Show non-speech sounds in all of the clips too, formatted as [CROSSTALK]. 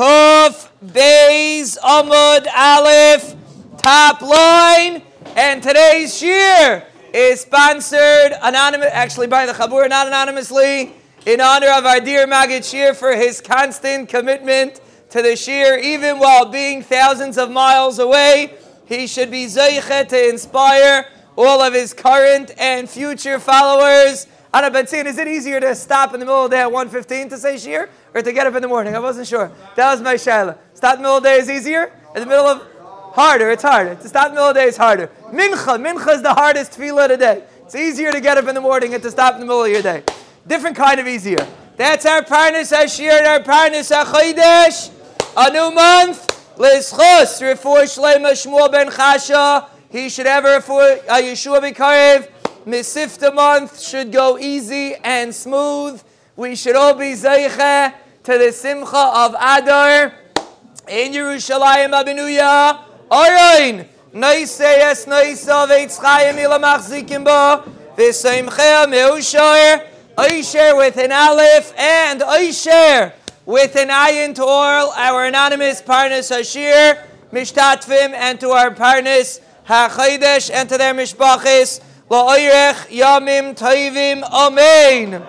Kuf Beis Amud Aleph top line. And today's shir is sponsored anonymous, actually by the Chabur, not anonymously, in honor of our dear Magid Shir for his constant commitment to the shir, even while being thousands of miles away. He should be zeichet to inspire all of his current and future followers. Ana Benzin, is it easier to stop in the middle of the day at 1.15 to say shir or to get up in the morning? I wasn't sure. That was my shaila. Stop in the middle of the day is easier? In the middle of harder, it's harder. To stop in the middle of the day is harder. Mincha, mincha is the hardest tefillah of the day. It's easier to get up in the morning and to stop in the middle of your day. Different kind of easier. That's our parnas hashir and our parnas hachodesh. A new month. Lizchus, refuah shlema Shmuel ben Chasha. He should a refuah Yeshua b'karev. Mesifta month should go easy and smooth. We should all be zeiche to the simcha of Adar. In Yerushalayim Abinuya. Orein, Noiseyes Noisav Eitz Chayim Ila Machzikim Ba, V'Seimchea with an Aleph, and Oisher with an Ayin to all our anonymous partners Hashir, Mishtatvim, and to our partners HaChaydesh, and to their Mishpachis, La'oyrech Yamim Toivim, Amen.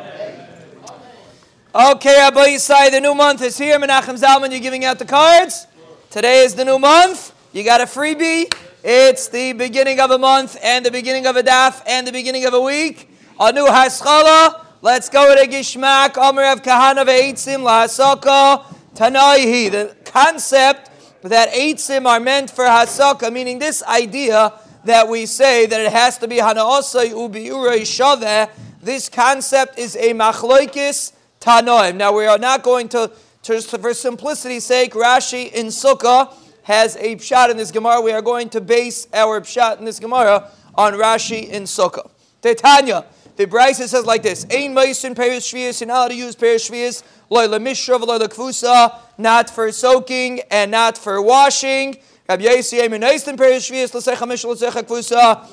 Okay, Rabbi Yisai, the new month is here. Menachem Zalman, you're giving out the cards. Today is the new month. You got a freebie. It's the beginning of a month and the beginning of a daf and the beginning of a week. A new haschala. Let's go to Gishmak. Omer of Kahana ve'etzim la'asaka tanaihi. The concept that eitzim are meant for hasaka, meaning this idea that we say that it has to be hanaosai ubiurei shaveh. This concept is a machloikis Tanoim. Now we are not going to, just for simplicity's sake, Rashi in Sukkah has a pshat in this Gemara. We are going to base our pshat in this Gemara on Rashi in Sukkah. Titania. The Brisa says like this: Ein meisin perish shvius. You're to use perish shvius. Loy lemishra v'loy. Not for soaking and not for washing. Rabbi meisin perish shvius. L'sech hamish l'sech kfusa.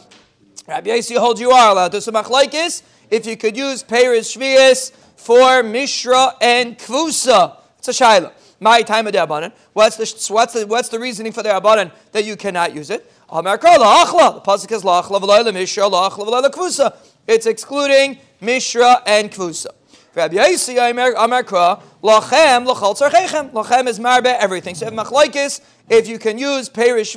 Rabbi Yossi holds you are allowed to samach like. If you could use perish shvius for Mishra and Kvusa. It's a Shaila. My time of the What's the what's the what's the reasoning for the Abanan that you cannot use it? The pasuk is la'achla v'layla Mishra la'achla v'layla Kvusa. It's excluding Mishra and Kvusa. Rabbi lachem. Lachem is marbe everything. So if machlokes, if you can use perish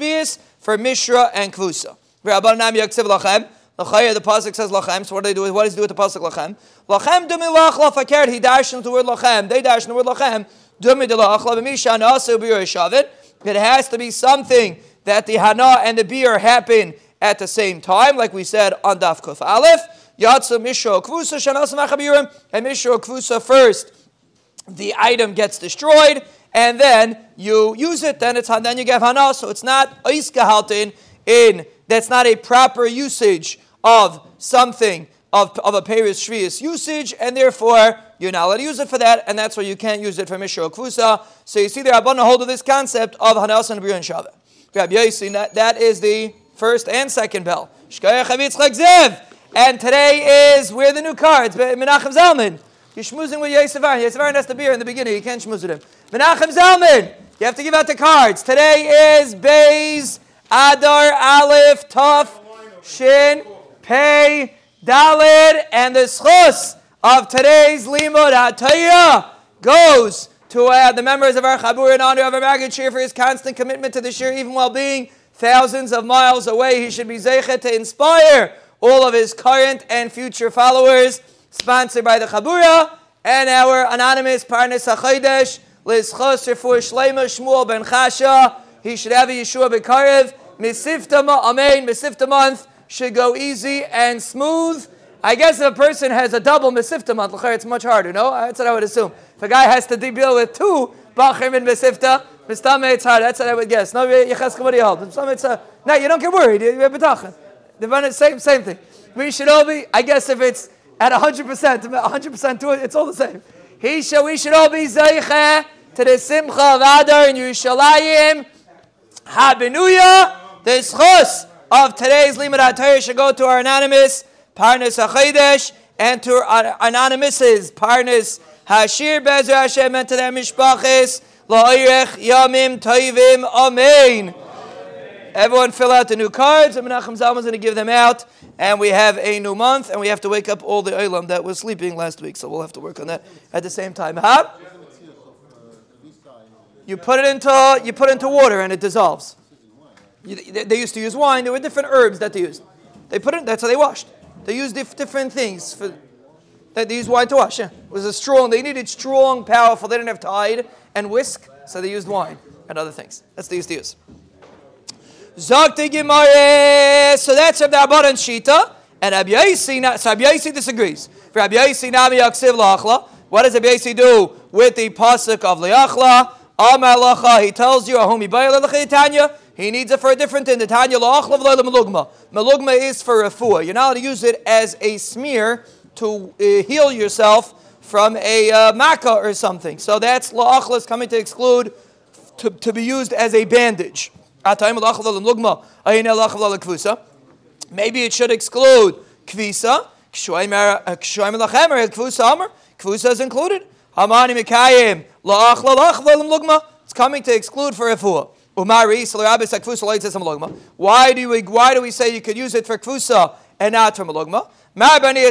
for Mishra and Kvusa. Lachem. The pasuk says lachem. So what do they do? What does he do with the pasuk lachem? Lachem dumi lach lafakert. He dashes the word lachem. They dash the word lachem. Dumi de lach lavamisha nasu bir. It has to be something that the hana and the beer happen at the same time, like we said on daf kuf aleph. Yatsa mishra kvusa shanas machabirim and mishra kvusa first. The item gets destroyed, and then you use it. Then it's then you get hana. So it's not oiskahaltin in. That's not a proper usage of something of, of a Paris Shvius usage, and therefore you're not allowed to use it for that, and that's why you can't use it for Mishra Kfusa. So you see, the Rabbanah hold of this concept of Hanas and Bria and Shaveh. Rabbi that, that is the first and second bell. And today is where the new cards, Menachem Zalman. You're schmoozing with Yosef Aaron. Yosef Aaron has to be here in the beginning. You can't schmooze with him. Menachem Zalman. You have to give out the cards. Today is Bays, Adar, Aleph, Tuf, Shin, Pei, Dalid, and the schus of today's Limud Hatayah goes to uh, the members of our Chabur in honor of our Maggid Shir for his constant commitment to the Shir, even while being thousands of miles away. He should be Zeichet to inspire all of his current and future followers. Sponsored by the Chabura and our anonymous Parnas HaChodesh, Liz Chos for Shleima Shmuel Ben Chasha. He should have a Yeshua Bekarev. Misifta Amen. Misifta month should go easy and smooth. I guess if a person has a double Mesifta month, it's much harder, no? That's what I would assume. If a guy has to deal with two Bachim and Mesifta, Mistame, it's hard. That's what I would guess. No, you don't get worried. The same, same thing. We should all be, I guess if it's at 100%, 100% to it, it's all the same. He should, we should all be Zaycha to the Simcha of Adar in Yerushalayim. Habenuya, the Schos of today's Limud HaTorah should go to our anonymous Parnas HaChodesh and to our anonymouses Parnas Hashir Bezer Hashem and to their Mishpachis La'irech Yamim Toivim. Amen. Everyone fill out the new cards. And Menachem Zalman is going to give them out. And we have a new month, and we have to wake up all the Olam that was sleeping last week. So we'll have to work on that at the same time. Huh? You put it into you put into water and it dissolves. You, they, they used to use wine. There were different herbs that they used. They put it. That's how they washed. They used dif- different things for. That they used wine to wash. Yeah. It was a strong. They needed strong, powerful. They didn't have Tide and Wisk, so they used wine and other things. That's what they used to use. Zokti Gemara. So that's Rabbi Abadan Shita. And Rabbi Yaisi, so Rabbi Yaisi disagrees. For Rabbi Yaisi, Nami Yaksiv Lachla. What does Rabbi Yaisi do with the pasuk of Liachla? Amalacha, he tells you, Ahumi Tanya. He needs it for a different thing. The Tanya Lachla V'layla Melugma. Melugma is for refuah. You're not allowed to use it as a smear to uh, heal yourself from a uh, or something. So that's La'achla is coming to exclude to, to be used as a bandage. Maybe it should exclude kvisa. Er, eh, kvusa is included. It's coming to exclude for refuah. Why do we why do we say you could use it for kvusa and not for malugma? Malugma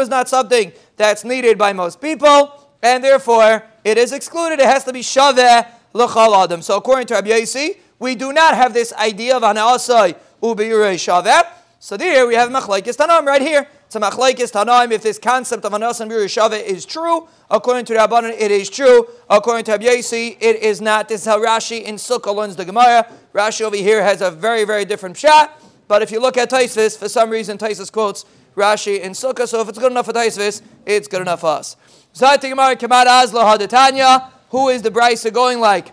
is not something that's needed by most people, and therefore it is excluded. It has to be shaveh l'chaladam. So according to Rabbi Yasi, we do not have this idea of anaasai ubiyurei shaveh. So there we have machlaikis tanam right here. It's a machlaikis tanaim if this concept of anas and shava is true. According to Rabbanan, it is true. According to Rabbi Abiyasi, it is not. This is how Rashi in Sukkah learns the Gemara. Rashi over here has a very, very different shot. But if you look at Taisvis, for some reason Taisus quotes Rashi in Sukkah. So if it's good enough for Taisvis, it's good enough for us. Who is the Brisa going like?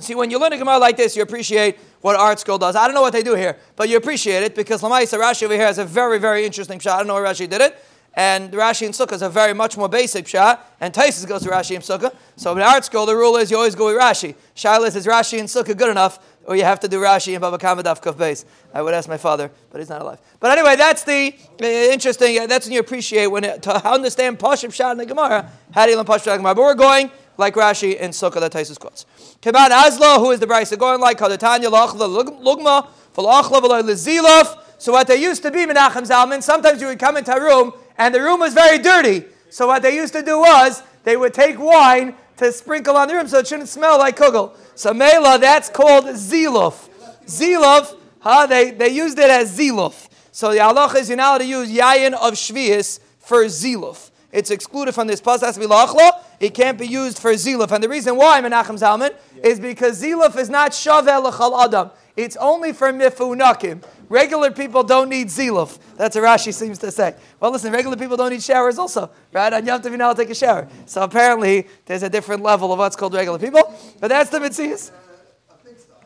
See, when you learn a Gemara like this, you appreciate what art school does. I don't know what they do here, but you appreciate it because Lamaisa Rashi over here has a very, very interesting shot. I don't know where Rashi did it. And Rashi and Sukkah is a very much more basic shot. And Taisus goes to Rashi and Sukkah. So in art school, the rule is you always go with Rashi. Shilas is Rashi and Sukkah good enough, or you have to do Rashi and Baba Kama Daf Beis. I would ask my father, but he's not alive. But anyway, that's the uh, interesting, uh, that's when you appreciate when it, to understand Pashim Shah in the Gemara, how do you learn Pashim Gemara? But we're going like Rashi and Sukkah that Taisus quotes. Kiman Azla, who is the Brisa going like Kadatanya Lachla Lugma, Falachla Lizilov. So what they used to be, Menachem Zalman, sometimes you would come into a room and the room was very dirty. So what they used to do was they would take wine to sprinkle on the room so it shouldn't smell like kugel. So Mela, that's called ziluf. Ziluf, huh, they, they used it as ziluf. So the halach is you're to use yayin of shvius for ziluf. It's excluded from this pas. Has to. It can't be used for ziluf. And the reason why Menachem Zalman is because ziluf is not shavel l'chal adam. It's only for mifunakim. Regular people don't need ziluf. That's what Rashi seems to say. Well, listen, regular people don't need showers also, right? On Yom Tov, you know, take a shower. So apparently, there's a different level of what's called regular people. But that's the mitzvahs.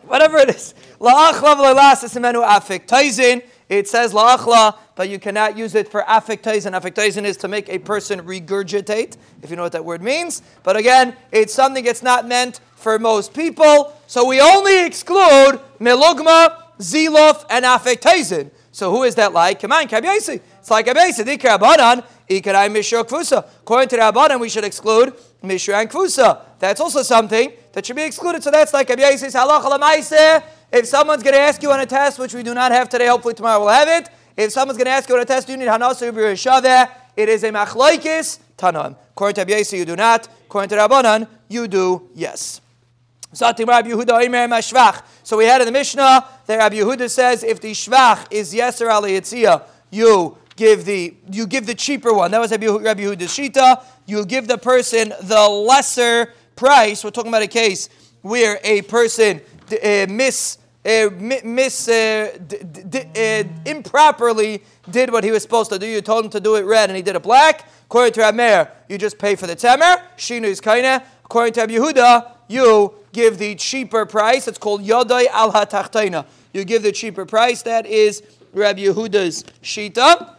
Whatever it is. Taizin, it says la'achla, but you cannot use it for affectizing. Affectizing is to make a person regurgitate, if you know what that word means. But again, it's something that's not meant for most people. So we only exclude melugma, zilof, and affectizing. So who is that like? Come on, Kabyaisi. It's like Kabyaisi. Dikar Abanan, Ikarai Mishra Kfusa. According to the Abanan, we should exclude Mishra and. That's also something that should be excluded. So that's like Kabyaisi's halacha If someone's going to ask you on a test, which we do not have today, hopefully tomorrow we'll have it. If someone's going to ask you on a test, you need Hanasu Shaveh? It is a machlaikis tanam. According to Abiyasi, you do not. According to Rabbanan, you do yes. So we had in the Mishnah that Rabbi Yehuda says if the shvach is yeser al you give the you give the cheaper one. That was Rabbi Yehuda's shita. You give the person the lesser price. We're talking about a case where a person uh, miss uh, miss uh, d- d- uh, improperly did what he was supposed to do. You told him to do it red and he did it black. According to Rameir, you just pay for the temer. Shinu is kaina. According to Rabbi Yehuda, you give the cheaper price. It's called Yodai al Hatachtaina. You give the cheaper price. That is Rabbi Yehuda's Shita.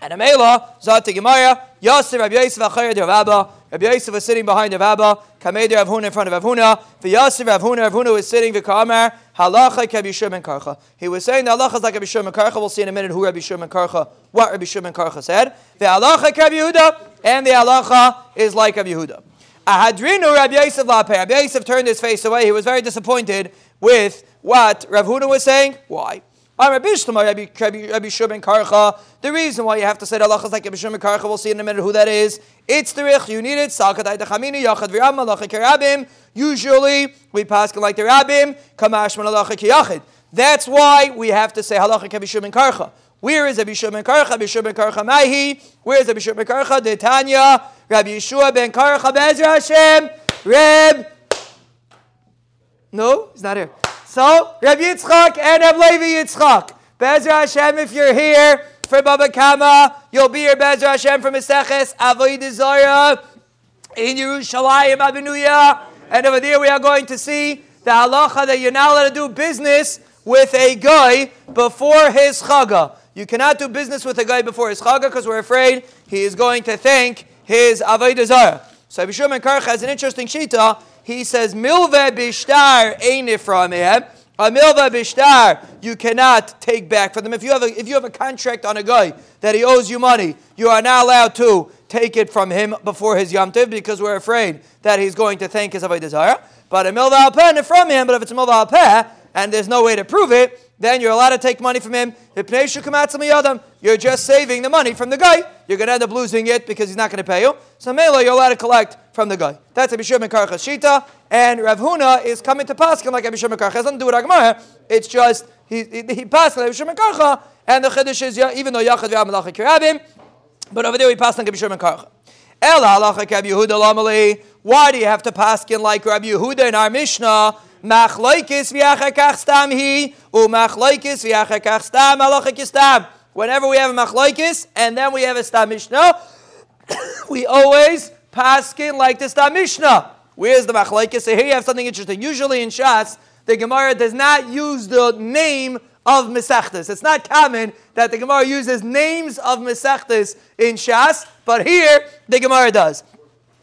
And Amela, Zat Gemara, Yosef Rabbi Yosef Achayr de Rabba. Rabbi Yosef was sitting behind Rav Abba. Kamed Rav Huna in front of Rav Huna. The Yosef Rav Huna, Rav Huna was sitting. The Kamar Halacha Rabbi Shimon Karcha. He was saying the halacha is like Rabbi Shimon Karcha. We'll see in a minute who Rabbi Shimon Karcha, what Rabbi Shimon Karcha said. The halacha Rabbi Yehuda, and the halacha is like Rabbi Yehuda. Ahadrinu Rabbi Yosef Lape. Rabbi Yosef turned his face away. He was very disappointed with what Rav Huda was saying. Why? Rabbi Shimon Karcha. The reason why you have to say the halacha is like Rabbi Shimon Karcha, we'll see in a minute who that is. It's the rich. You need it. Usually we pass like the Rabbim. That's why we have to say halacha Rabbi Shimon Karcha. Where is Rabbi Shimon Karcha? Rabbi Shimon Karcha Mahi. Where is Rabbi Shimon Karcha? The Tanya. Rabbi Yeshua ben Karcha Bezer Hashem. Reb. No, he's not here. So, Rabbi Yitzchak and Rabbi Levi Yitzchak. Bezer Hashem, if you're here for Baba Kama, you'll be here Bezer Hashem from Meseches Avodah Zarah in Yerushalayim Abenuya. And over there we are going to see the halacha that you're not allowed to do business with a guy before his chaga. You cannot do business with a guy before his chaga because we're afraid he is going to thank his avodah. So Abishum Karch has an interesting shita he says, Milva bishtar einiframeh. A milva bishtar, you cannot take back from them. If you have a if you have a contract on a guy that he owes you money, you are not allowed to take it from him before his yom because we're afraid that he's going to thank his avodah But a milva alpeh from him. But if it's a milva alpeh and there's no way to prove it, then you're allowed to take money from him. You're just saving the money from the guy. You're going to end up losing it because he's not going to pay you. So Mela, you're allowed to collect from the guy. That's a Bishur Karcha Shita. And Rav Huna is coming to Paskin like a Bishur Karcha. It doesn't do it Agmara. It's just, he, he, passed like Bishur Karcha. And the Chiddush is, even though Yachad V'Am Malacha Kirabim, but over there we pass like a Bishur Karcha. El halacha Yehuda lamali. Why do you have to paskin like Rabbi Yehuda in our Mishnah? Machlaikis v'yachakach stam hi, u'machlaikis v'yachakach stam stam. Whenever we have a machlaikis and then we have a stam mishnah, [COUGHS] we always paskin like the stam mishnah. Where's the machlaikis? So here you have something interesting. Usually in Shas, the Gemara does not use the name of Mesechtes. It's not common that the Gemara uses names of Mesechtes in Shas, but here the Gemara does.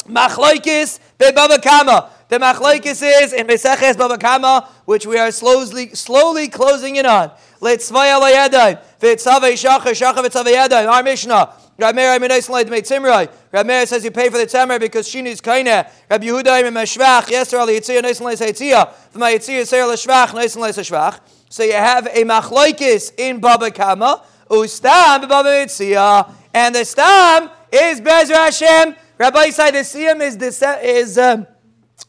Machlaikis bebaba kama. The machlaikis is in Meseches Baba Kama, which we are slowly, slowly closing in on. Litzvay ala yadayim, v'tzavei shachar, shachar v'tzavei yadayim. Our Mishnah. Rabbi Meir Aminais Laid made Timrai. Rabbi Meir says you pay for the tamer because she needs kaina. Rabbi Yehuda Im Meshvach. Yes, Ali Yitzia Nais Laid Yitzia. V'ma Yitzia Seir Lashvach Nais Laid Shvach. So you have a machlaikis in Baba Kama. Ustam Baba Yitzia. And the stam is Bezer Hashem. Rabbi Yisai, the siyam is, is um,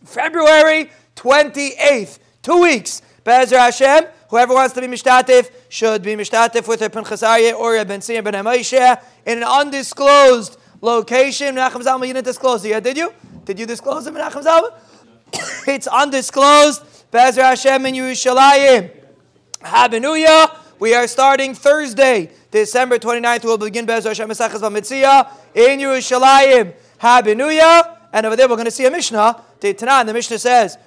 February 28th, two weeks. Be'ezer Hashem, whoever wants to be mishtatif should be mishtatif with a Pinchas Aryeh or a Ben Siyah Ben in an undisclosed location. Menachem Zalman, you didn't disclose it yet, did you? Did you disclose it, Menachem Zalman? [COUGHS] it's undisclosed. Be'ezer Hashem in Yerushalayim. Habenuya. We are starting Thursday, December 29th. We'll begin Be'ezer Hashem Mesachas V'Mitziyah in Yerushalayim. Habenuya. And over there, we're going to see a Mishnah. The Tanan, the Mishnah says,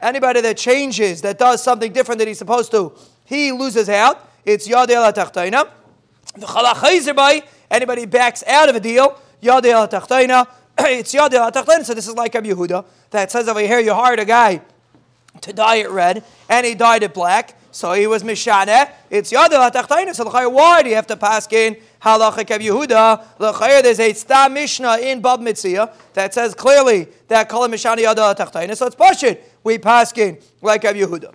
Anybody that changes, that does something different than he's supposed to, he loses out. It's Yadel Tachtaina. Anybody backs out of a deal, Yadel Tachtaina. [CLEARS THROAT] It's Yadel Tachtaina. So this is like Rabbi Yehuda that says over here, you hired a guy to dye it red, and he dyed it black. So he was Mishane. It's Yadel Atachtaina. So why do you have to pass in Halacha Kev Yehuda? There's a Stam Mishnah in Bab Mitzia that says clearly that Kol Mishane Yadel Atachtaina. So it's Pashit. We pass in like Kev Yehuda.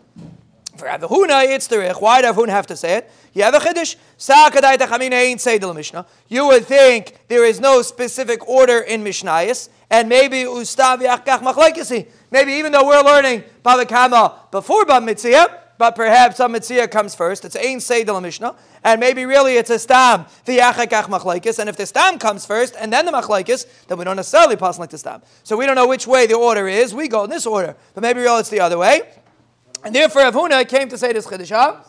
For Avahuna, it's the Rich. Why does Avahuna have to say it? You have a Chiddush. Sakadai Tachamina ain't say the Mishnah. You would think there is no specific order in Mishnayis, and maybe Ustav Yachkach. Maybe even though we're learning Baba Kama before Bab Mitzia, but perhaps a Mitzia comes first. It's Ein Seidel Mishnah. And maybe really it's a Stam, V'yachakach Machlaikis. And if the Stam comes first and then the Machlaikis, then we don't necessarily pass like the Stam. So we don't know which way the order is. We go in this order. But maybe really it's the other way. And therefore, Avuna came to say this Chiddush.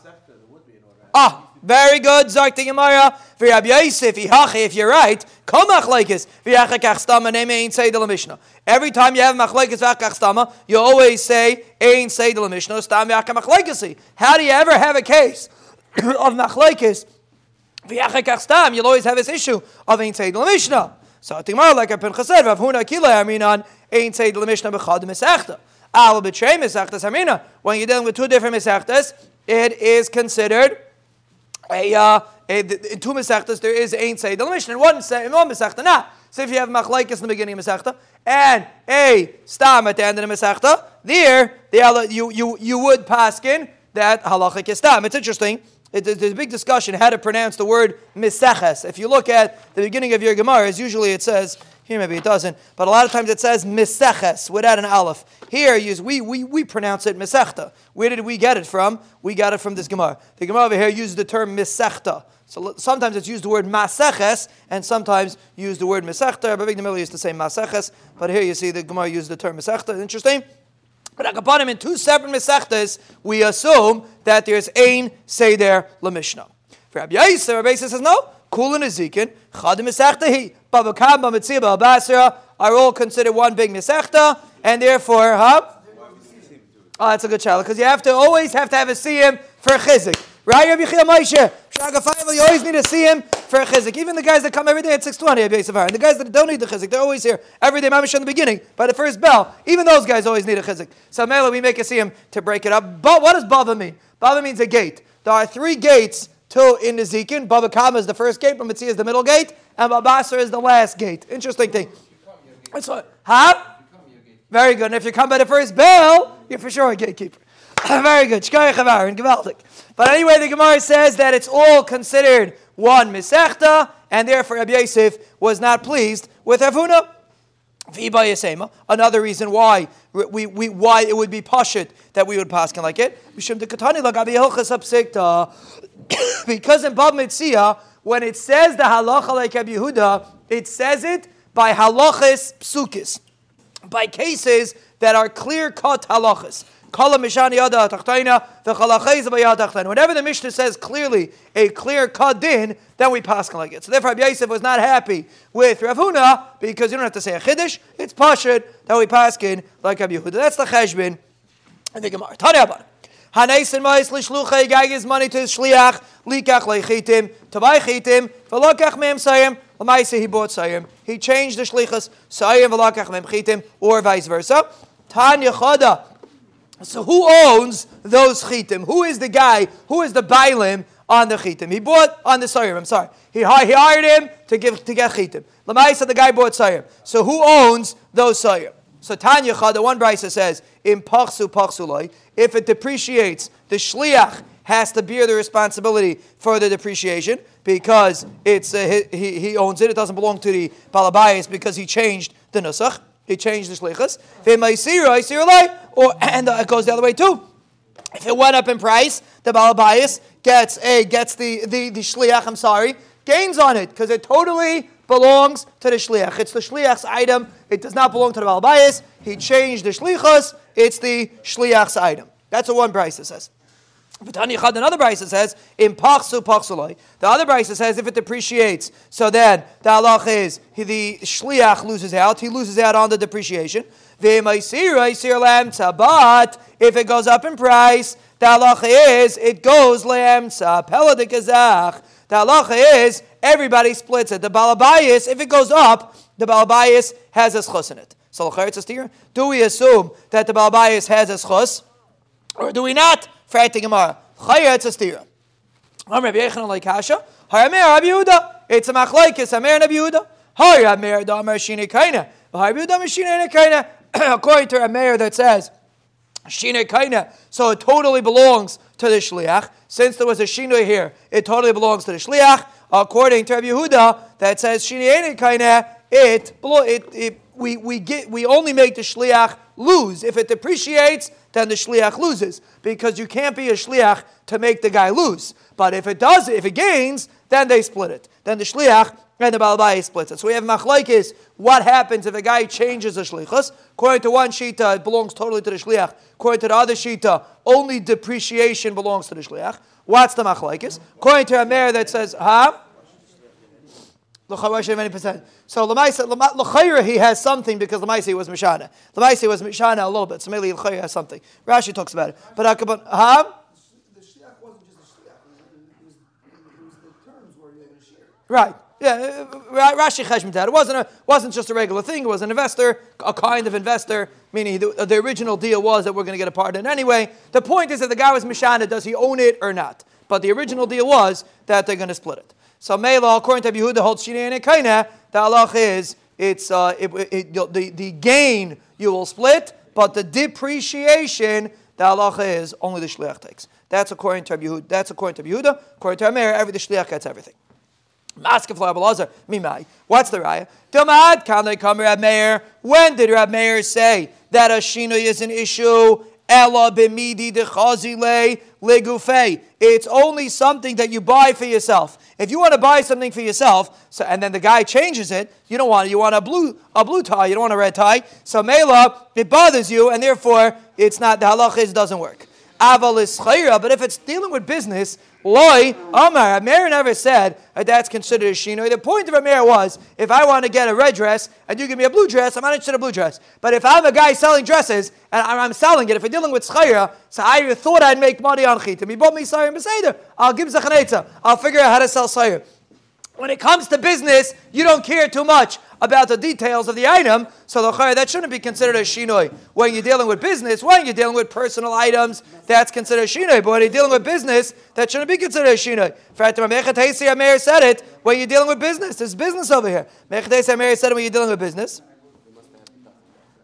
Ah, very good. Zarti Gemara. For Rabbi Yosef, if you're right, kol machlekes v'yachakach stama name ain't say the Mishnah. Every time you have machlekes v'yachakach stama, you always say ain't say the Mishnah stam v'yachakach machlekesi. How do you ever have a case [COUGHS] of machlekes v'yachakach stam? You'll always have this issue of ain't say the Mishnah. So Timar like a Pinchas said, Rav Huna Kila Aminan ain't say the Mishnah b'chad mesechta. Al betray Mesechtas Hamina. When you're dealing with two different Mesechtas, it is considered a, uh, a, in two Mesechtas there is Ein Say. The in one, in one Mesechta, not. So if you have Machlaikis in the beginning of Mesechta and a Stam at the end of the Mesechta, there, the, you, you, you would paskin that halachic is Stam. It's interesting. It, there's a big discussion how to pronounce the word miseches. If you look at the beginning of your Gemara, usually it says here maybe it doesn't, but a lot of times it says miseches without an aleph. Here use we, we, we pronounce it misechta. Where did we get it from? We got it from this Gemara. The Gemara over here uses the term misechta. So sometimes it's used the word maseches, and sometimes use the word mesechta. But Big Mill used to say maseches, but here you see the Gemara used the term mesechta. Interesting. But Akapanim in two separate mesechtas, we assume that there's ein seder. For Rabbi Yisrael, Rabbi Yisrael says no. Kulin Ezekin, Chadim Mesechtahi, Baba Kam, Baba Tzibah, Basra are all considered one big Mesechta, and therefore, huh? Oh, that's a good challenge, because you have to always have to have a siyim for chizik. Right, Rabbi Chia Moshe? You always need to see him for a chizik. Even the guys that come every day at 620, and the guys that don't need the chizik, they're always here every day, mamish in the beginning, by the first bell. Even those guys always need a chizik. So, Mela, we make a him to break it up. But what does Bava mean? Bava means a gate. There are three gates to in the Ezekiel. Baba Kama is the first gate, Baba is the middle gate, and Babasar is the last gate. Interesting thing. That's what. Huh? Very good. And if you come by the first bell, you're for sure a gatekeeper. [LAUGHS] Very good. But anyway, the Gemara says that it's all considered one Mesechta, and therefore Rabbi Yosef was not pleased with Avuna. Another reason why we, we, why it would be pashit that we would pass like it. [COUGHS] because in Bab Mitzia, when it says the halacha like Rabbi Yehuda, it says it by halachas psukis, by cases that are clear cut halachas. Whenever the Mishnah says clearly a clear cut din, then we pass like it. So therefore, Rabbi Yosef was not happy with Rav Huna because you don't have to say a chiddush. It's pashut that we pass in like Rabbi Yehuda. That's the cheshbin and the Gemara. Tanya about it. Hanais and Mais lishlucha, he gave his money to his shliach, likach leichitim, to buy chitim, v'lokach mem sayim, l'maisa he bought sayim. He changed the shlichas, sayim v'lokach mem chitim, or vice versa. Tanya chada. So who owns those chitim? Who is the guy, who is the bailim on the chitim? He bought on the sayim, I'm sorry. He, he hired him to give to get chitim. L'maisa, the guy bought sayim. So who owns those sayim? So Tanya the one brisa says, in pachsu pachsuloi, if it depreciates, the shliach has to bear the responsibility for the depreciation because it's uh, he, he owns it. It doesn't belong to the balabayas because he changed the nusach. He changed the shlichus. Or [CLEARS THROAT] and uh, it goes the other way too. If it went up in price, the balabayas gets a gets the the the shliach. I'm sorry, gains on it because it totally belongs to the shliach. It's the shliach's item. It does not belong to the balbayis. He changed the shlichus. It's the shliach's item. That's what one brisa says. but Another brisa says in pachsu pachsuloi. The other brisa says if it depreciates, so then the halach is he, the shliach loses out. He loses out on the depreciation. But if it goes up in price, the halach is it goes leemtza peladikazach. The halacha is everybody splits it. The balabayas, if it goes up, the balabayas has a schus in it. So do we assume that the balabayas has a schus, or do we not? Frightening Gemara. Chayetz a stira. I'm Rabbi Yechon like Kasha. Hayamer Rabbi Yehuda. It's a machlaikis. Hamer Rabbi Yehuda. Hayamer Damer Shine Kaina. Rabbi Yehuda Shine Kaina. [CLEARS THROAT] According to a mayor that says Shine Kaina. So it totally belongs to the shliach. Since there was a shino here, it totally belongs to the shliach. According to Rabbi Yehuda, that says Shine Kaina. It, it, it we, we get we only make the shliach lose. If it depreciates, then the shliach loses because you can't be a shliach to make the guy lose. But if it does, if it gains, then they split it. Then the shliach and the balabai splits it. So we have machlaikis. What happens if a guy changes the shlichus? According to one shita, it belongs totally to the shliach. According to the other shita, only depreciation belongs to the shliach. What's the machlaikis? According to a mayor that says, huh? So L'chayra he has something because L'maisi was Mishana. L'maisi was Mishana a little bit, so maybe L'chayra has something. Rashi talks about it. But Akabon, huh? Right. Yeah, uh, Rashi cheshbon It wasn't a wasn't just a regular thing. It was an investor, a kind of investor. Meaning the, the original deal was that we're going to get a part in anyway. The point is that the guy was mishana. Does he own it or not? But the original deal was that they're going to split it. So Mela, according to Yehuda, holds and. The halach is it's uh, it, it, the the gain you will split, but the depreciation the halacha is only the shliach takes. That's according to Yehuda. That's according to Yehuda. According to Amir, every the shliach gets everything. What's the raya? When did Rab Meir say that a shinoi is an issue? It's only something that you buy for yourself. If you want to buy something for yourself, so, and then the guy changes it, you don't want it. you want a blue a blue tie, you don't want a red tie. So mela, it bothers you, and therefore it's not the halachis doesn't work. Is but if it's dealing with business, Loi, Amar, Amir never said that that's considered a shino. The point of Amir was, if I want to get a red dress and you give me a blue dress, I'm not interested in a blue dress. But if I'm a guy selling dresses and I'm selling it, if we're dealing with schayra, so I thought I'd make money on chitim. He bought me sayir and I'll give zachanetza. I'll figure out how to sell sayir. When it comes to business, you don't care too much about the details of the item, so that shouldn't be considered a shinoi. When you're dealing with business, when you're dealing with personal items, that's considered a shinoi. But when you're dealing with business, that shouldn't be considered a shinoi. Fatima Meir said it when you're dealing with business. There's business over here. Mechatesi Meir said it when you're dealing with business.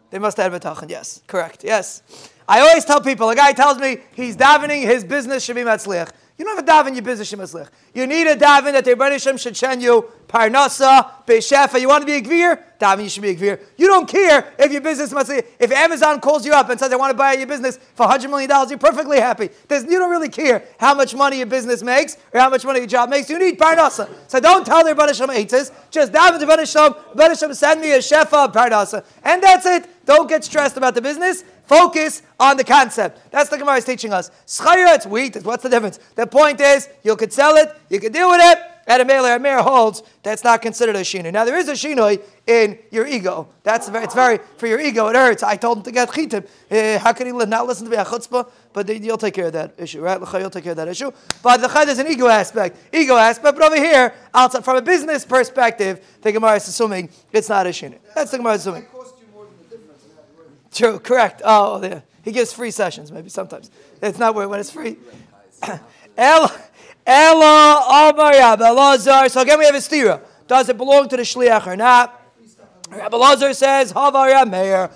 They must have betachin. Yes, correct. Yes. I always tell people, a guy tells me he's davening, his business should be matzliach. You don't have a daven your business shemaslich. You need a daven that the Rebbeinu Shem should send you parnasa, beishefa. You want to be a gvir? Daven, you should be a gvir. You don't care if your business must. If Amazon calls you up and says they want to buy your business for hundred million dollars, you're perfectly happy. There's, you don't really care how much money your business makes or how much money your job makes. You need parnasa. So don't tell the Shem eitzes. Just daven to. Rebbeinu Shem send me a shefa parnasa, and that's it. Don't get stressed about the business. Focus on the concept. That's the Gemara is teaching us. Schayra, it's wheat. What's the difference? The point is, you could sell it, you could deal with it. At a male, a mayor holds that's not considered a shinoi. Now there is a shinoi in your ego. That's very, it's very for your ego. It hurts. I told him to get chitim. Uh, how can he not listen to me? A chutzpah, but you'll take care of that issue, right? You'll take care of that issue. But the is an ego aspect, ego aspect. But over here, outside from a business perspective, the Gemara is assuming it's not a shinoi. That's the Gemara assuming. True, correct. Oh, yeah. He gives free sessions, maybe sometimes. It's not when it's free. [COUGHS] Ella, Ella, Elazar. So again, we have a stira. Does it belong to the shliach or not? Rabbi Lazar says, Havar Meir.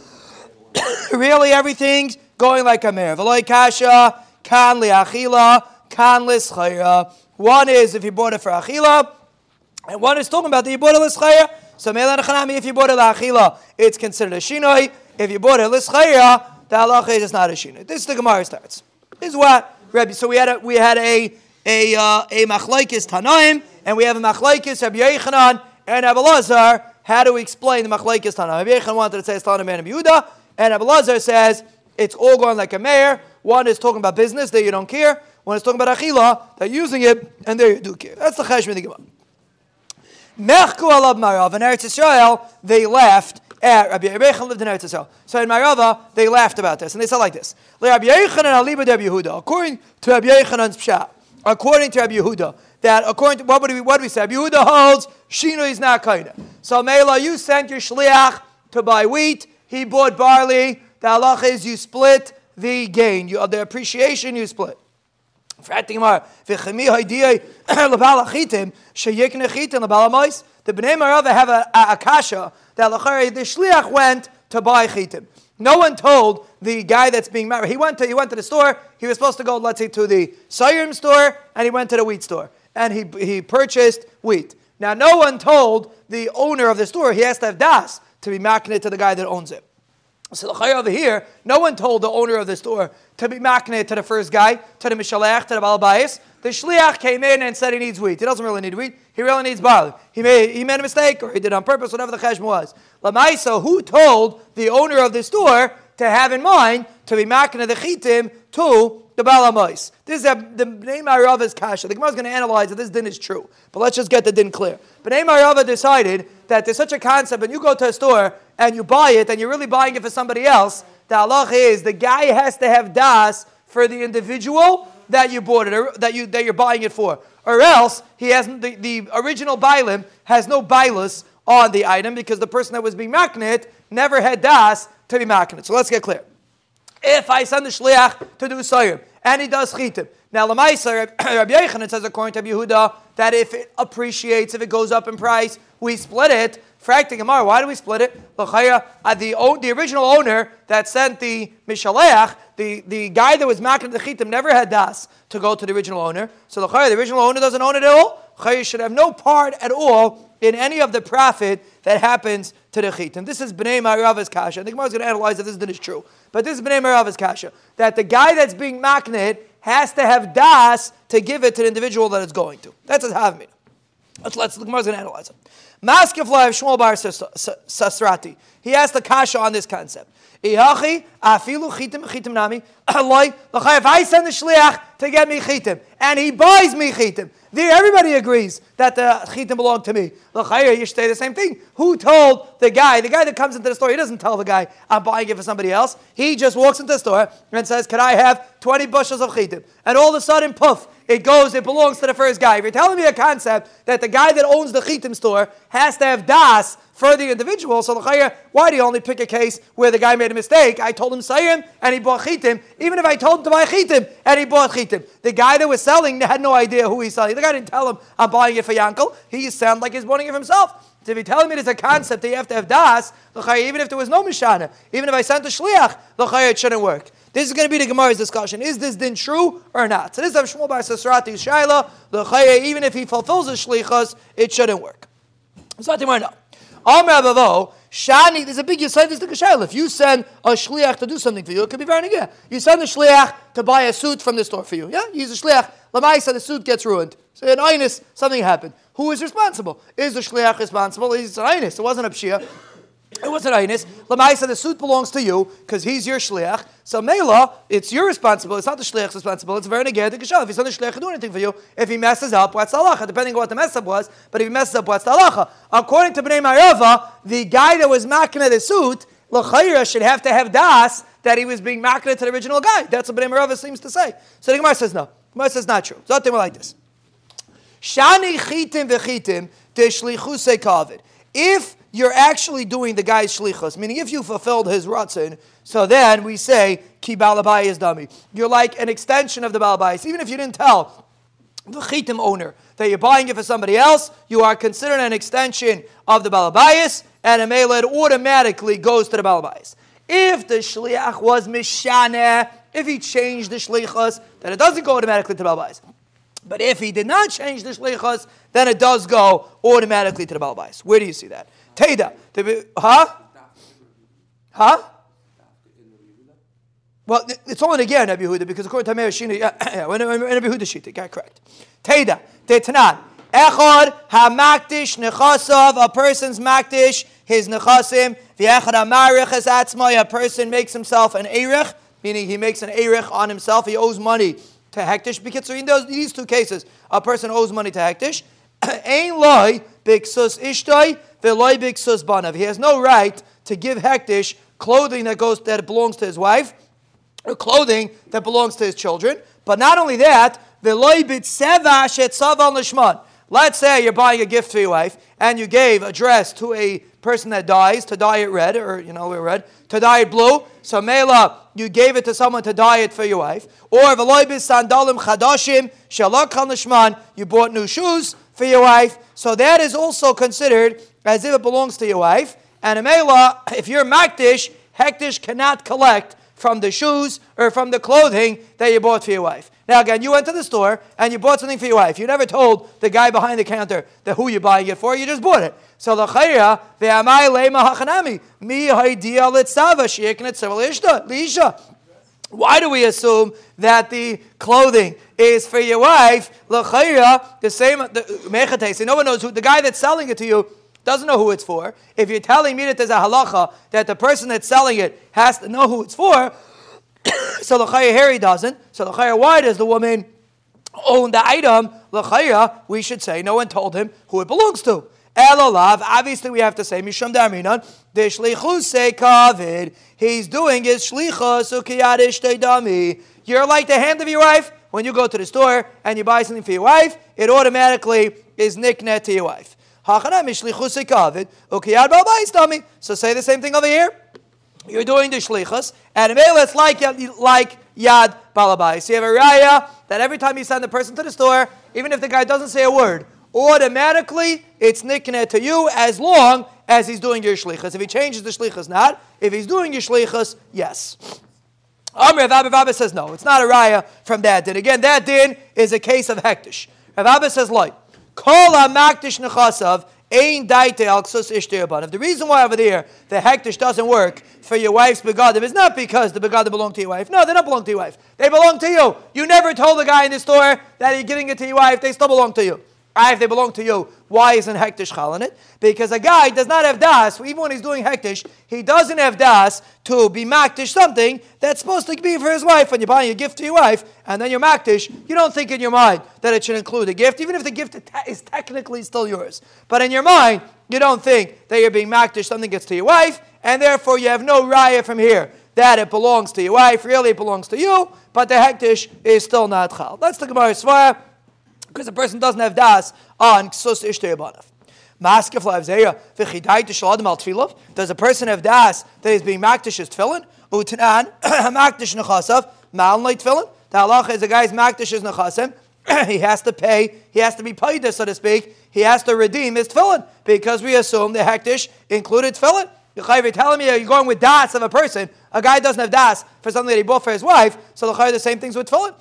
[COUGHS] really, everything's going like a mayor. V'loy kasha, kan li'achila, kan li'schayra. One is if you bought it for achila, and one is talking about that you bought it li'schayra. So me'lan if you bought it la'achila, it's considered a shinoi. If you bought a lischaya, the halacha is not a shinoi. This is the Gemara starts. This is what Rabbi. So we had a we had a a uh, a machlaikis tanaim, and we have a machlaikis Rabbi Yechanan and Rabbi Lazar. How do we explain the machlaikis tanaim? Rabbi Yechanan wanted to say it's Tanaim and Yehuda, and Rabbi Lazar says it's all going like a mayor. One is talking about business that you don't care. One is talking about achila, they're using it, and there you do care. That's the cheshbon the Gemara. Mechku alav marav in Eretz Israel, they left at Rabbi Yechanan lived in Eretz Yisrael. So in Marava, they laughed about this, and they said like this. According to Rabbi Yechanan's pshat, according to Rabbi Yehuda, that according to what would we what do we say? Rabbi Yehuda holds Shino is not kaina. So Mela, you sent your shliach to buy wheat. He bought barley. The halach is you split the gain. You, the appreciation you split. [CLEARS THROAT] The Bnei Marava have a, a, a that the shliach went to buy chitim. No one told the guy that's being married. He went to he went to the store. He was supposed to go, let's say, to the Sayrim store, and he went to the wheat store, and he he purchased wheat. Now, no one told the owner of the store he has to have das to be maknit to the guy that owns it. So the over here, no one told the owner of the store to be maknit to the first guy, to the mishalech, to the balabais. The shliach came in and said he needs wheat. He doesn't really need wheat. He really needs barley. He made, he made a mistake or he did on purpose, whatever the cheshm was. Lamaisa, who told the owner of the store to have in mind to be making the chitim to the balamais? This is a, the name Arav is kasha. The Gemara is going to analyze if this din is true. But let's just get the din clear. But name Arava decided that there's such a concept when you go to a store and you buy it and you're really buying it for somebody else, the halach is the guy has to have das for the individual that you bought it or that you that you're buying it for. or else he has the, the original bailim has no bailus on the item because the person that was being maknit never had das to be maknit. So let's get clear. If I send the shliach to do sayim and he does chitim, now lemaisa Rabbi [COUGHS] Yochanan says according to Yehuda that if it appreciates, if it goes up in price, we split it. Frakti Gemara, why do we split it? Uh, the, the original owner that sent the Mishaleach, the, the guy that was making the chitim never had das to go to the original owner. So the original owner doesn't own it at all. Chaya should have no part at all in any of the profit that happens to the chitim. This is Bnei Marava's kasha. Think Gemara is going to analyze if this is true. But this is Bnei Marava's kasha. That the guy that's being maknit has to have das to give it to the individual that it's going to. That's a havmina. Let's, let's, the is going to analyze it. Maskeflav Shmuel Bar Sasrati. He asked the kasha on this concept. If [COUGHS] I send the shliach to get me chitim, and he buys me chitim, there everybody agrees that the chitim belong to me. You should say the same thing. Who told the guy? The guy that comes into the store, he doesn't tell the guy, I'm buying it for somebody else. He just walks into the store and says, Can I have 20 bushels of chitim? And all of a sudden, poof, it goes, it belongs to the first guy. If you're telling me a concept that the guy that owns the chitim store has to have das for the individual, so the why do you only pick a case where the guy made a mistake? I told him sayim and he bought chitim. Even if I told him to buy chitim and he bought chitim, the guy that was selling had no idea who he's selling. The guy didn't tell him I'm buying it for Yankel. He sounded like he's buying it for himself. So if you're telling me there's a concept that you have to have das, even if there was no mishana, even if I sent a shliach, it shouldn't work. This is going to be the Gemara's discussion. Is this din true or not? So this is Shmuel Bar Sasrati Shaila. The even if he fulfills his shlichus, it shouldn't work. So I know. Amr Abavo, Shani, there's a big Yisai, there's the Kashayla. If you send a shliach to do something for you, it could be very good. You send a shliach to buy a suit from the store for you. Yeah, you use a shliach. Lamaisa, the suit gets ruined. So in Inus, something happened. Who is responsible? Is the shliach responsible? Is it Inus? It wasn't a pshia. It wasn't Ainis. Lamaisa, the suit belongs to you because he's your shliach. So Mela, it's your responsibility. It's not the shliach's responsibility. It's very negative. If he's not the shliach, do anything for you. If he messes up, what's the halacha? Depending on what the mess up was. But if he messes up, what's the halacha? According to Bnei Marava, the guy that was making the suit, l'chayra should have to have das that he was being making to the original guy. That's what Bnei Marava seems to say. So the Gemara says no. The Gemara says not true. Something like this. Shani chitim v'chitim de shlichuse kavid. If you're actually doing the guy's shlichus, meaning if you fulfilled his ratzin, so then we say ki balabai is dummy. You're like an extension of the balabais. Even if you didn't tell the chitim owner that you're buying it for somebody else, you are considered an extension of the balabais, and a meled automatically goes to the balabais. If the shliach was mishaneh, if he changed the shlichus, then it doesn't go automatically to the balabais. But if he did not change the shlichus, then it does go automatically to the balabais. Where do you see that? Teda. Huh? Huh? Well, it's only again Rabbi Yehuda because according to Meir Shina, yeah, [COUGHS] yeah, when Rabbi Yehuda Shita, got correct. Teda, Tetanan. Echad hamakdish nechasav, a person's makdish, his nechasim. V'echad hamarich es atzmai, a person makes himself an erich, meaning he makes an erich on himself. He owes money to hektish. Because in those, these two cases, a person owes money to hektish. [COUGHS] Ein loy biksus ishtoi. He has no right to give hektish clothing that goes that belongs to his wife or clothing that belongs to his children. But not only that. Let's say you're buying a gift for your wife and you gave a dress to a person that dies to dye it red, or you know, red, to dye it blue. So Mela, you gave it to someone to dye it for your wife. Or sandalim chadashim shalak you bought new shoes for your wife. So that is also considered as if it belongs to your wife. And a Mela, if you're makdish, hektish cannot collect from the shoes or from the clothing that you bought for your wife. Now, again, you went to the store and you bought something for your wife. You never told the guy behind the counter that who you're buying it for. You just bought it. So the chayra ve'amai lema hachanami mi haidia litzava shi'eknet lisha. Why do we assume that the clothing is for your wife? L'chayra, the same, the. No one knows who the guy that's selling it to you doesn't know who it's for. If you're telling me that there's a halacha that the person that's selling it has to know who it's for, [COUGHS] so the chaya Harry doesn't. So the chaya why does the woman own the item? The chaya we should say no one told him who it belongs to. Elolav, obviously we have to say Misham Daminan, the shlichus kavid. He's doing his shlichus ukiyadish dami. You're like the hand of your wife. when you go to the store and you buy something for your wife, it automatically is nicknet to your wife. So say the same thing over here. You're doing the shlichus, and it's like like yad balabai. So you have a raya that every time you send the person to the store, even if the guy doesn't say a word, automatically it's nicknet to you as long as he's doing your shlichus. If he changes the shlichus, not. If he's doing your shlichus, yes. Um, Amr Rav Abba says no, it's not a raya from that din. Again, that din is a case of hektish. Rav Abba says like, Kol ein ksus The reason why over there the hektish doesn't work for your wife's begadim is not because the begadim belong to your wife. No, they don't belong to your wife. They belong to you. You never told the guy in the store that you're giving it to your wife. They still belong to you. Ah, if they belong to you, why isn't hektish chal in it? Because a guy does not have das, even when he's doing hektish, he doesn't have das to be maktish something that's supposed to be for his wife. When you're buying a gift to your wife, and then you're maktish, you don't think in your mind that it should include a gift, even if the gift is technically still yours. But in your mind, you don't think that you're being maktish something gets to your wife, and therefore you have no raya from here that it belongs to your wife. Really, it belongs to you, but the hektish is still not chal. That's the Gemara Svara because a person doesn't have das on ksus ishtei abanav. Does a person have das that is being makdish his tefillin? Utanan [COUGHS] makdish nechasav mal tefillin. The halacha is a guy's makdish his nechasim. [COUGHS] He has to pay. He has to be paid, so to speak. He has to redeem his tefillin because we assume the hektish included tefillin. You're telling me you're going with das of a person. A guy doesn't have das for something that he bought for his wife. So the the same things with tefillin.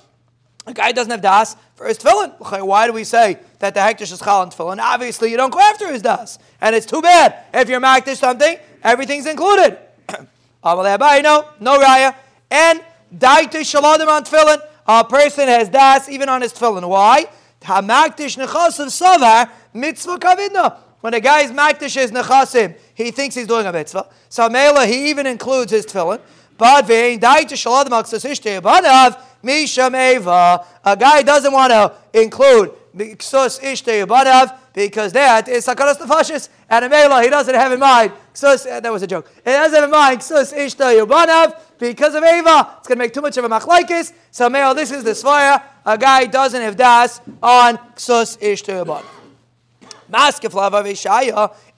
A guy doesn't have das for his tefillin. Why do we say that the hektish is chal and tefillin? Obviously, you don't go after his das, and it's too bad if you're makdish something, everything's included. [CLEARS THROAT] no, no raya, and daiti shaladim on tefillin. A person has das even on his tefillin. Why? Hamakdish nechasim savar mitzvah kavidna. When a guy's makdish is nechasim, he thinks he's doing a mitzvah. So mela, he even includes his tefillin. But vein daiti shaladim al Misham Eva. A guy doesn't want to include Ksus Ishte Yabadav because that is Sakaras Nefashis. And Amela, he doesn't have in mind, Ksus, uh, that was a joke. He doesn't have in mind Ksus Ishte Yabadav because of Eva. It's going to make too much of a machlaikis. So Amela, this is the Svaya. A guy doesn't have das on Ksus Ishte Yabadav.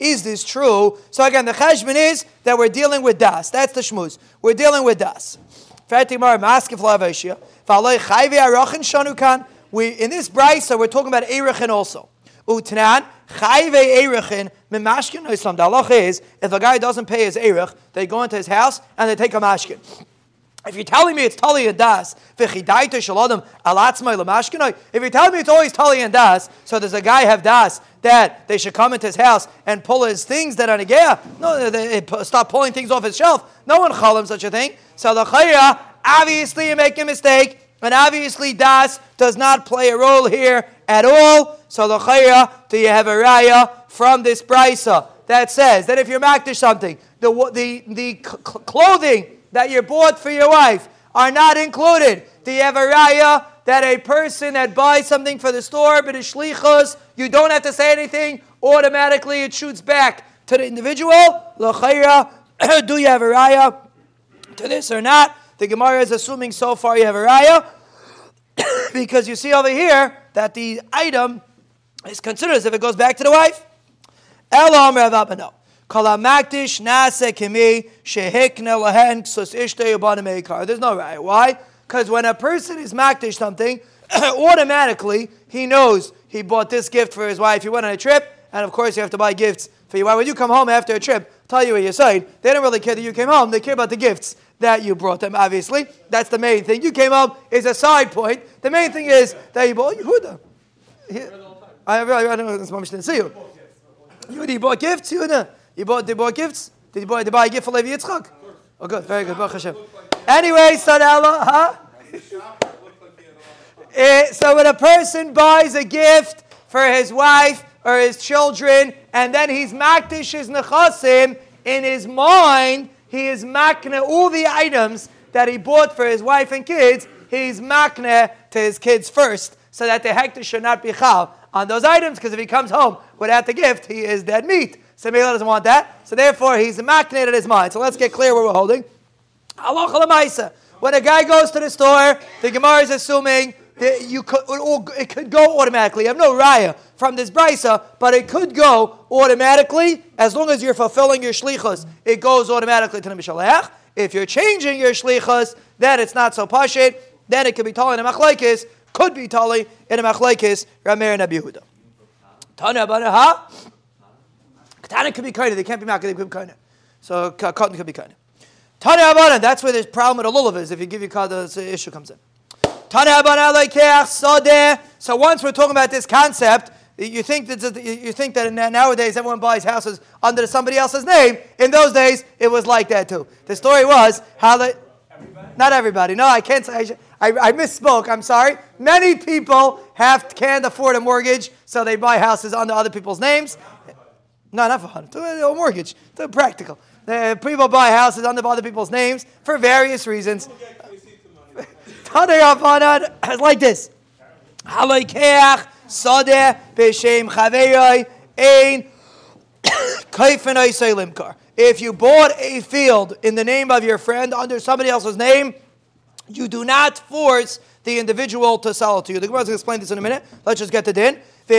Is this true? So again, the cheshbon is that we're dealing with das. That's the shmuz. We're dealing with das. Fatimar maskif lavashia. We in this brisa we're talking about erechin also. Utnan chayve erechin memashkin oislam. The halacha is if a guy doesn't pay his erech, they go into his house and they take a mashkin. If you're telling me it's tali and das, if you're telling me it's always tali and das, so does a guy have das that they should come into his house and pull his things that are negaya? No, they, they stop pulling things off his shelf. No one call him such a thing. So the chayya Obviously, you make a mistake, and obviously, das does not play a role here at all. So, the do you have a raya from this brisa that says that if you're makdish something, the, the, the clothing that you bought for your wife are not included. Do you have a raya that a person that buys something for the store, but is shlichus, you don't have to say anything, automatically it shoots back to the individual? [CLEARS THROAT] do you have a raya to this or not? The Gemara is assuming so far you have a raya, [COUGHS] because you see over here that the item is considered as if it goes back to the wife. Elam Rav yubana There's no raya. Why? Because when a person is makdish something, [COUGHS] automatically he knows he bought this gift for his wife. He went on a trip, and of course you have to buy gifts for your wife. When you come home after a trip, tell you you said. They don't really care that you came home. They care about the gifts that you brought them, obviously. That's the main thing. You came home is a side point. The main thing is that you bought Yehuda. I, I, I don't know this mom didn't see you. You bought gifts, Yehuda? You bought, they bought gifts? Did you buy, did you buy a gift for Levi Yitzchak? Oh, good, very good. Baruch Hashem. Anyway, Sadala, huh? It, [LAUGHS] eh, so when a person buys a gift for his wife or his children, and then he's makdish his nechasim in his mind, he is makne all the items that he bought for his wife and kids, he's makne to his kids first, so that the hektish should not be chal on those items, because if he comes home without the gift, he is dead meat. So Mela doesn't want that. So therefore, he's makne in his mind. So let's get clear where we're holding. When a guy goes to the store, the Gemara is assuming that you could, it could go automatically. I have no raya from this brisa, but it could go automatically as long as you're fulfilling your shlichus. It goes automatically to the mishalech. If you're changing your shlichus, then it's not so pashit. Then it could be tali in a machlekes, could be tali in a machlekes, Rameir and Abi Yehuda. Tana ha? Katana could be kind they can't be makah, they could be kind So cotton could be kind Tana Abana, that's where the problem with a lulav is. If you give your card, the issue comes in. So once we're talking about this concept, you think that you think that nowadays everyone buys houses under somebody else's name. In those days, it was like that too. The story was how the not everybody. No, I can't say. I, I, misspoke. I'm sorry. Many people have can't afford a mortgage, so they buy houses under other people's names. No, not for hundred. A mortgage. It's practical. The people buy houses under other people's names for various reasons. Like this. Halaikeach sadeh b'shem chaverai ein kaifenai limkar. If you bought a field in the name of your friend under somebody else's name, you do not force the individual to sell it to you. The Gemara is going to explain this in a minute. Let's just get to din. But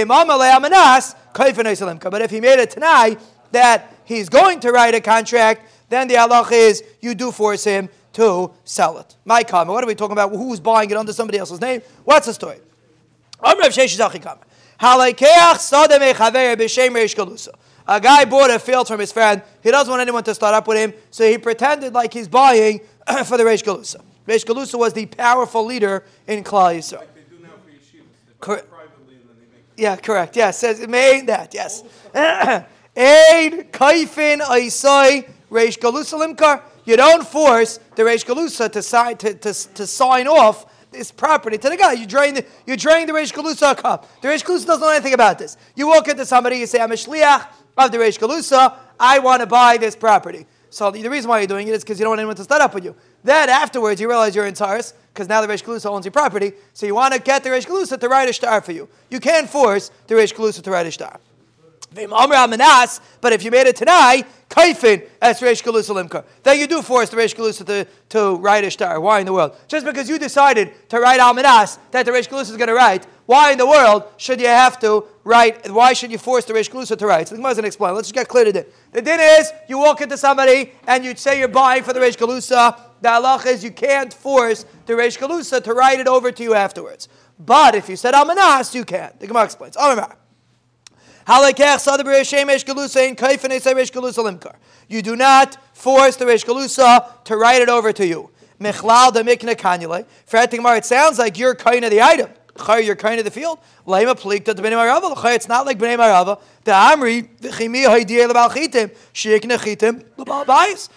if he made it tonight that he's going to write a contract, then the halach is you do force him to sell it. My comment. What are we talking about? Who's buying it under somebody else's name? What's the story? A guy bought a field from his friend. He doesn't want anyone to start up with him, so he pretended like he's buying [CLEARS THROAT] for the Reish Galusa. Reish Galusa was the powerful leader in Klal Yisrael. Like they do now for yeshivas. Cor- yeah, correct. Yes, says it may that. Yes. [CLEARS THROAT] Aid kaifin aisai reish galusa limkar. You don't force the reish galusa to sign to, to, to sign off this property to the guy. You drain the you drain the reish galusa cup. The reish galusa doesn't know anything about this. You walk into somebody, you say, "I'm a shliach of the reish galusa. I want to buy this property." So the reason why you're doing it is because you don't want anyone to start up with you. Then afterwards, you realize you're in Taurus because now the Reish Galusa owns your property. So you want to get the Reish Galusa to write a star for you. You can't force the Reish Galusa to write a star. But if you made it tonight, kaifin as Reish Galusa then you do force the Reish Galusa to, to write a star. Why in the world? Just because you decided to write Almanas that the Reish Galusa is going to write, why in the world should you have to write? Why should you force the Reish Galusa to write? So the Gemara doesn't explain. Let's just get clear to it. The din is you walk into somebody and you say you're buying for the Reish Galusa. The halach is you can't force the Reish Galusa to write it over to you afterwards. But if you said Almanas, you can. The Gemara explains. Amar. You do not force the Reish Galusa to write it over to you. Michlal de mikne kanyale. it sounds like you're kind of the item. You're kind of the field. It's not like bnei marava. The amri v'chimi haidiyah lebal chitim shikne chitim lebal bayis.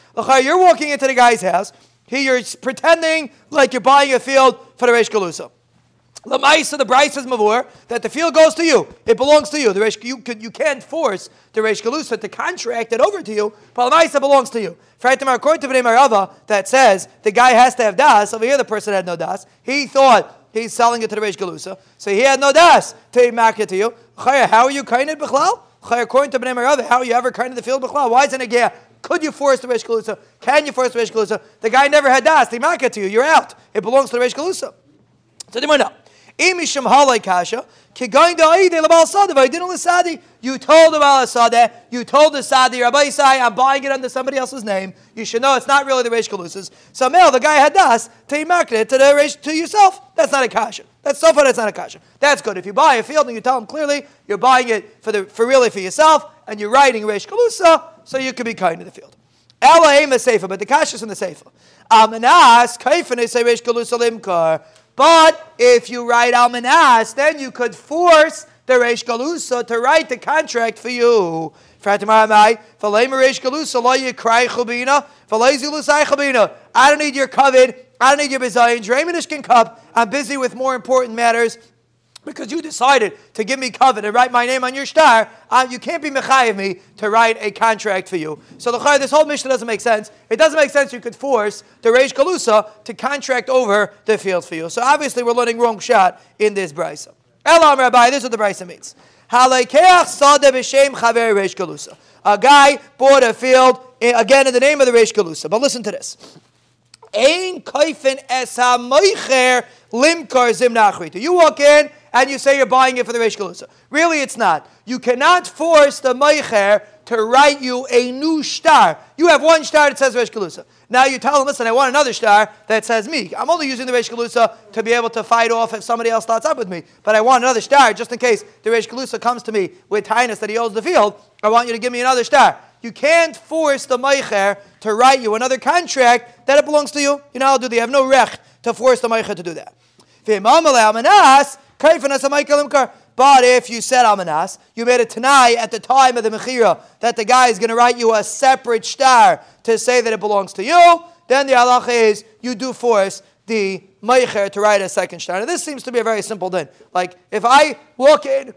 You're walking into the guy's house. He, you're pretending like you're buying a field for the Reish Galusa. Lamaisa, the brisa says Mavur, that the field goes to you. It belongs to you. The Reish, you, you can't force the Reish Galusa to contract it over to you, but Lamaisa belongs to you. That says the guy has to have das. Over here, the person had no das. He thought he's selling it to the Reish Galusa, so he had no das to market to you. How are you kind of Bechlal? According to Bnei Marava, how are you ever kind of the field Bechlal? Why isn't it yeah? Could you force the Reish Galusa? Can you force the Reish Galusa? The guy never had das. They market to you. You're out. It belongs to the Reish Galusa. So they might know. Imisham halay kasha, da'ide lebal sadeh, I didn't. You told the Bal Sadeh, you told the Sadi, Rabbi Isai, I'm buying it under somebody else's name. You should know it's not really the Reish Galusa's. So, Mel, the guy had das to market it to the Reish, to yourself. That's not a kasha. That's so far, that's not a kasha. That's good. If you buy a field and you tell them clearly you're buying it for, the, for really for yourself, and you're writing Reish Galusa, so you can be kind to the field. Elohim is safer, but the kasha is in the safer. Um, Amanas, kaifan is Reish Galusa limkar. But if you write Almanas, then you could force the Reish Galusa to write the contract for you. I don't need your covet. I don't need your bizayin. Dremenish can cup. I'm busy with more important matters because you decided to give me covet and write my name on your star, uh, you can't be mechayiv me to write a contract for you. So the this whole mission doesn't make sense. It doesn't make sense you could force the Reish Galusa to contract over the field for you. So obviously we're learning wrong shot in this brisa. Elam Rabbi, this is what the brisa means. A guy bought a field, eh, again in the name of the Reish Galusa. But listen to this. Ein koifen es ha-moicher limkar zimnachrita. You walk in and you say you're buying it for the Reish Galusa. Really, it's not. You cannot force the moicher to write you a new star. You have one star that says Reish Galusa. Now you tell him, listen, I want another star that says me. I'm only using the Reish Galusa to be able to fight off if somebody else starts up with me. But I want another star just in case the Reish Galusa comes to me with tightness that he owns the field. I want you to give me another star. You can't force the Meicher to write you another contract that it belongs to you. You know how do that. You have no rech to force the Meicher to do that. But if you said Amanas, you made it tonight at the time of the Mechira that the guy is going to write you a separate star to say that it belongs to you, then the halacha is you do force the Meicher to write a second star. Now this seems to be a very simple thing. Like if I walk in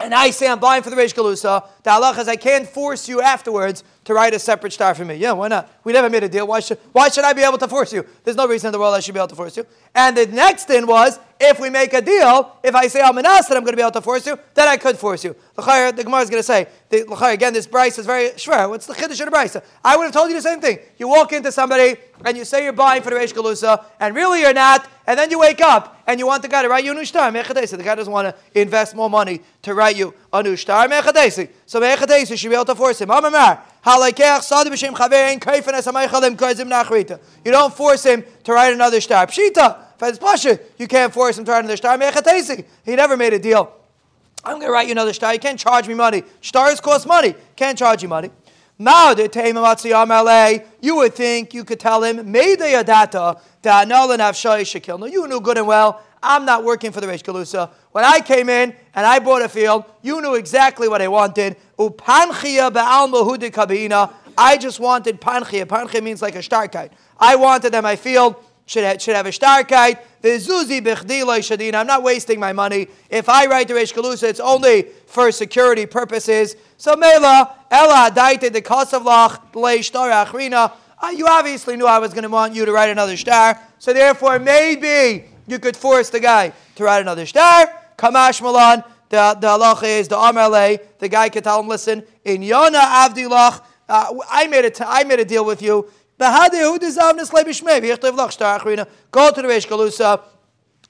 and I say I'm buying for the Reish Galusa, the halacha is I can't force you afterwards to write a separate star for me. Yeah, why not? We never made a deal. Why should, why should I be able to force you? There's no reason in the world I should be able to force you. And the next thing was, if we make a deal, if I say I'm an that I'm going to be able to force you, then I could force you. The Gemara is going to say, the, again, this brisa is very shver. What's the Chiddush of the brisa? I would have told you the same thing. You walk into somebody and you say you're buying for the Reish Galusa, and really you're not, and then you wake up and you want the guy to write you a new star. The guy doesn't want to invest more money to write you a new star. So you should be able to force him. You don't force him to write another star. Pshita, you can't force him to write another star. He never made a deal. I'm going to write you another star. You can't charge me money. Stars cost money. Can't charge you money. You would think you could tell him, No, you knew good and well. I'm not working for the Reish Galusa. When I came in and I bought a field, you knew exactly what I wanted. I just wanted panchia. Panchia means like a starkite. I wanted that my field should have, should have a starkite. I'm not wasting my money. If I write the Reish Galusa, it's only for security purposes. So Mela, Ella daite the Kosavlach, Le Shtar Achrina. Uh, you obviously knew I was going to want you to write another star. So therefore, maybe you could force the guy to write another star. Kamash Malan, the, the halacha is the Amarle, the guy could tell him, listen, in Yona Avdilach, uh, I made a t- I made a deal with you. Go to the Reish Galusa.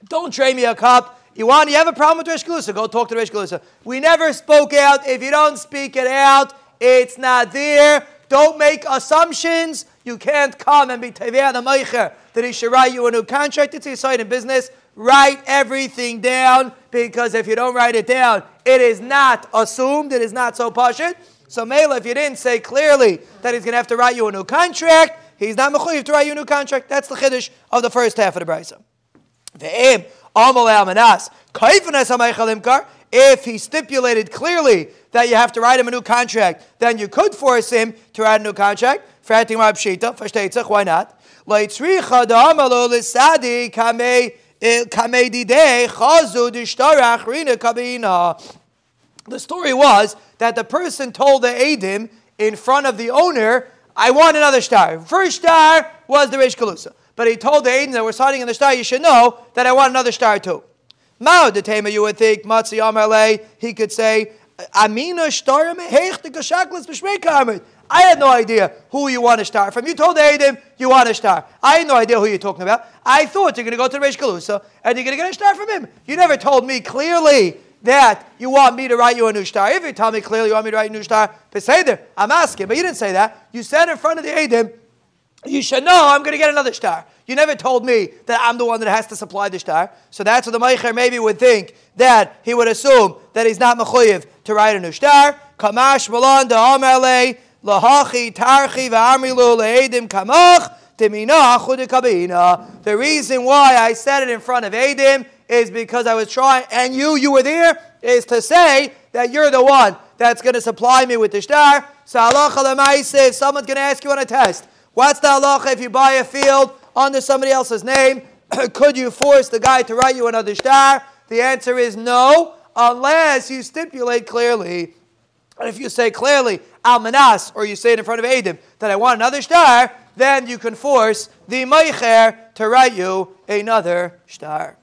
Don't trade me a cup. You want? You have a problem with Reish Galusa? Go talk to Reish Galusa. We never spoke out. If you don't speak it out, it's not there. Don't make assumptions. You can't come and be tevei the meicher that he should write you a new contract. It's a side in business. Write everything down because if you don't write it down, it is not assumed. It is not so pashit. So Mela, if you didn't say clearly that he's going to have to write you a new contract, he's not mechuyev to write you a new contract. That's the chiddush of the first half of the brisa. If he stipulated clearly that you have to write him a new contract, then you could force him to write a new contract. Why not? Eh, the story was that the person told the Adim in front of the owner, I want another star. First star was the Reish Galusa. But he told the Adim that were signing in the star, you should know that I want another star too. Mao the Tema, you would think, Matzi Amarle, he could say, Amina Shtarim Hech the Gashaklis Bishmei I had no idea who you want to start from. You told Adam you want to start. I had no idea who you're talking about. I thought you're going to go to the Reish Galusa and you're going to get a star from him. You never told me clearly that you want me to write you a new star. If you tell me clearly you want me to write a new star, there. I'm asking, but you didn't say that. You said in front of the Adam, you should know I'm going to get another star. You never told me that I'm the one that has to supply the star. So that's what the Meicher maybe would think that he would assume that he's not mechuyev to write a new star. Kamash Malan da Amarle lahachi tarchi v'amrilu le'edim kamach the reason why I said it in front of Adim is because I was trying, and you, you were there, is to say that you're the one that's going to supply me with the star. So Allah says someone's going to ask you on a test. What's the halacha if you buy a field under somebody else's name? [COUGHS] Could you force the guy to write you another star? The answer is no, unless you stipulate clearly. And if you say clearly, Almanas, or you say it in front of Adim, that I want another star, then you can force the Meicher to write you another star.